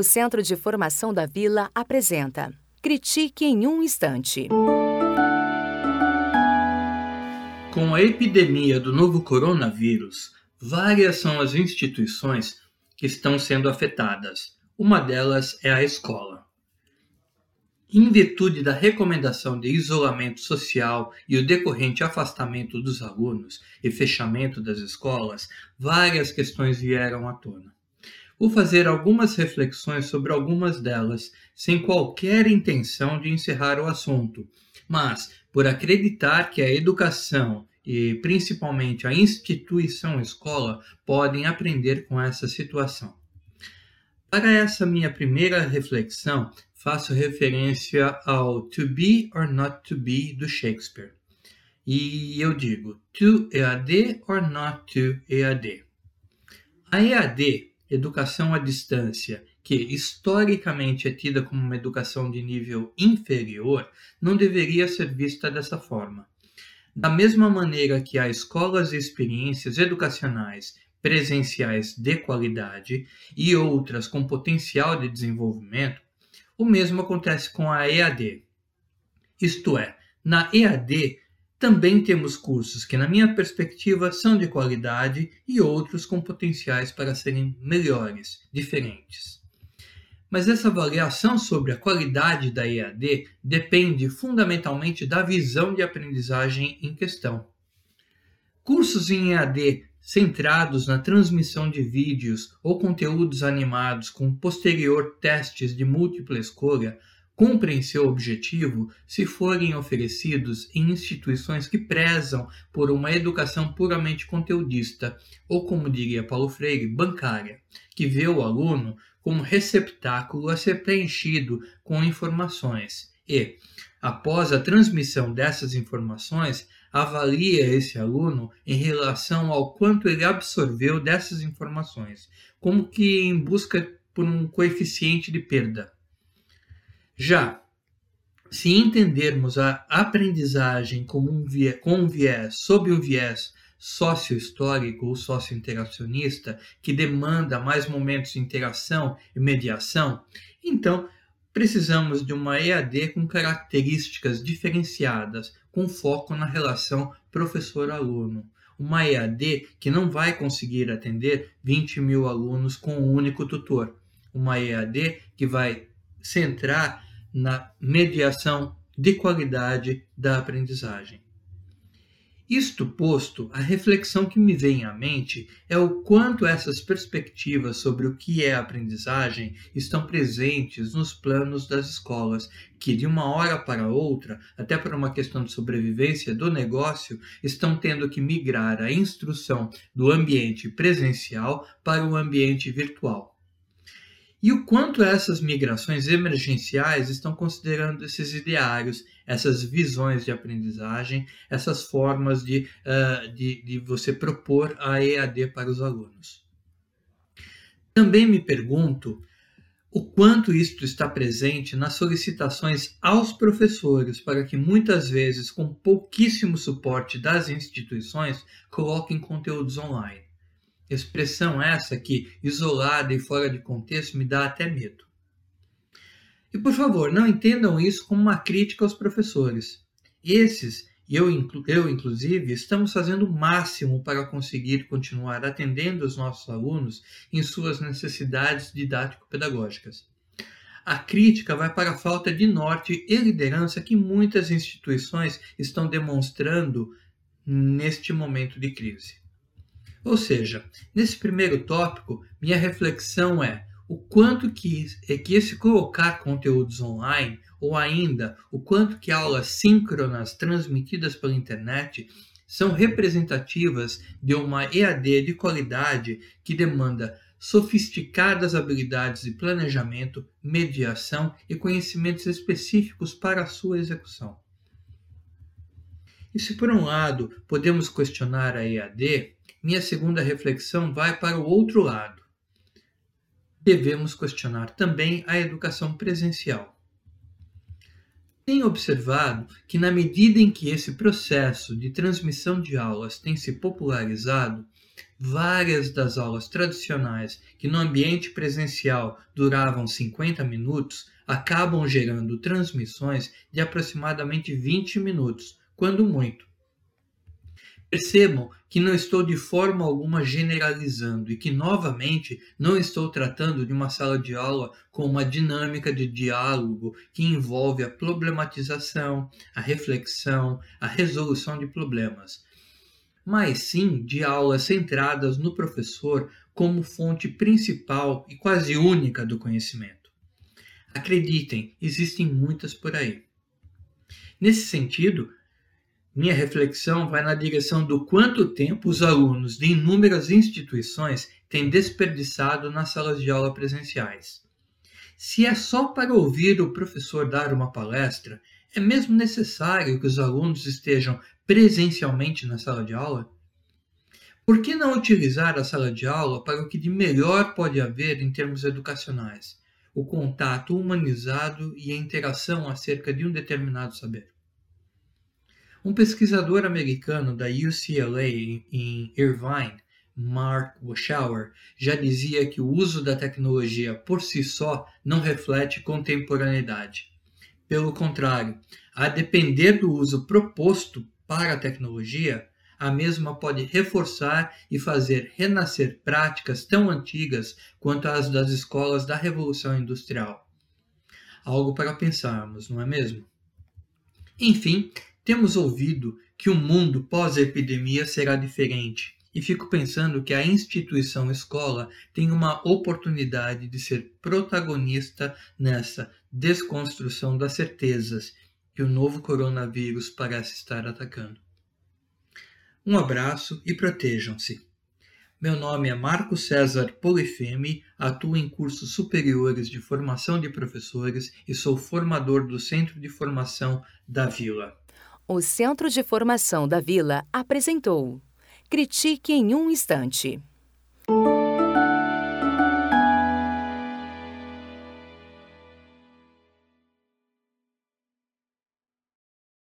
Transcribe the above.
O Centro de Formação da Vila apresenta Critique em um Instante. Com a epidemia do novo coronavírus, várias são as instituições que estão sendo afetadas. Uma delas é a escola. Em virtude da recomendação de isolamento social e o decorrente afastamento dos alunos e fechamento das escolas, várias questões vieram à tona. Vou fazer algumas reflexões sobre algumas delas, sem qualquer intenção de encerrar o assunto, mas por acreditar que a educação e principalmente a instituição escola podem aprender com essa situação. Para essa minha primeira reflexão, faço referência ao To Be or Not to Be do Shakespeare. E eu digo To EAD or Not to EAD. A EAD, Educação à Distância, que historicamente é tida como uma educação de nível inferior, não deveria ser vista dessa forma. Da mesma maneira que há escolas e experiências educacionais presenciais de qualidade e outras com potencial de desenvolvimento, o mesmo acontece com a EAD. Isto é, na EAD também temos cursos que, na minha perspectiva, são de qualidade e outros com potenciais para serem melhores, diferentes. Mas essa avaliação sobre a qualidade da EAD depende fundamentalmente da visão de aprendizagem em questão. Cursos em EAD centrados na transmissão de vídeos ou conteúdos animados com posterior testes de múltipla escolha cumprem seu objetivo se forem oferecidos em instituições que prezam por uma educação puramente conteudista, ou como diria Paulo Freire, bancária, que vê o aluno como receptáculo a ser preenchido com informações e, após a transmissão dessas informações, avalia esse aluno em relação ao quanto ele absorveu dessas informações, como que em busca por um coeficiente de perda. Já se entendermos a aprendizagem como um viés, com um viés, sob um viés sócio-histórico ou sócio-interacionista, que demanda mais momentos de interação e mediação, então precisamos de uma EAD com características diferenciadas, com foco na relação professor-aluno. Uma EAD que não vai conseguir atender 20 mil alunos com um único tutor. Uma EAD que vai centrar na mediação de qualidade da aprendizagem. Isto posto, a reflexão que me vem à mente é o quanto essas perspectivas sobre o que é aprendizagem estão presentes nos planos das escolas, que de uma hora para outra, até por uma questão de sobrevivência do negócio, estão tendo que migrar a instrução do ambiente presencial para o ambiente virtual e o quanto essas migrações emergenciais estão considerando esses ideários, essas visões de aprendizagem, essas formas de, uh, de, de você propor a EAD para os alunos. Também me pergunto o quanto isto está presente nas solicitações aos professores para que muitas vezes, com pouquíssimo suporte das instituições, coloquem conteúdos online. Expressão essa que, isolada e fora de contexto, me dá até medo. E por favor, não entendam isso como uma crítica aos professores. Esses, e eu, eu inclusive, estamos fazendo o máximo para conseguir continuar atendendo os nossos alunos em suas necessidades didático-pedagógicas. A crítica vai para a falta de norte e liderança que muitas instituições estão demonstrando neste momento de crise. Ou seja, nesse primeiro tópico, minha reflexão é o quanto que, é que esse colocar conteúdos online, ou ainda o quanto que aulas síncronas transmitidas pela internet são representativas de uma EAD de qualidade que demanda sofisticadas habilidades de planejamento, mediação e conhecimentos específicos para a sua execução. E se por um lado podemos questionar a EAD, minha segunda reflexão vai para o outro lado. Devemos questionar também a educação presencial. Tenho observado que, na medida em que esse processo de transmissão de aulas tem se popularizado, várias das aulas tradicionais, que no ambiente presencial duravam 50 minutos, acabam gerando transmissões de aproximadamente 20 minutos, quando muito. Percebam que não estou de forma alguma generalizando e que, novamente, não estou tratando de uma sala de aula com uma dinâmica de diálogo que envolve a problematização, a reflexão, a resolução de problemas, mas sim de aulas centradas no professor como fonte principal e quase única do conhecimento. Acreditem, existem muitas por aí. Nesse sentido, minha reflexão vai na direção do quanto tempo os alunos de inúmeras instituições têm desperdiçado nas salas de aula presenciais. Se é só para ouvir o professor dar uma palestra, é mesmo necessário que os alunos estejam presencialmente na sala de aula? Por que não utilizar a sala de aula para o que de melhor pode haver em termos educacionais? O contato humanizado e a interação acerca de um determinado saber. Um pesquisador americano da UCLA em Irvine, Mark Wachauer, já dizia que o uso da tecnologia por si só não reflete contemporaneidade. Pelo contrário, a depender do uso proposto para a tecnologia, a mesma pode reforçar e fazer renascer práticas tão antigas quanto as das escolas da Revolução Industrial. Algo para pensarmos, não é mesmo? Enfim, temos ouvido que o mundo pós-epidemia será diferente, e fico pensando que a instituição escola tem uma oportunidade de ser protagonista nessa desconstrução das certezas que o novo coronavírus parece estar atacando. Um abraço e protejam-se. Meu nome é Marco César Polifeme, atuo em cursos superiores de formação de professores e sou formador do Centro de Formação da Vila. O Centro de Formação da Vila apresentou Critique em um Instante.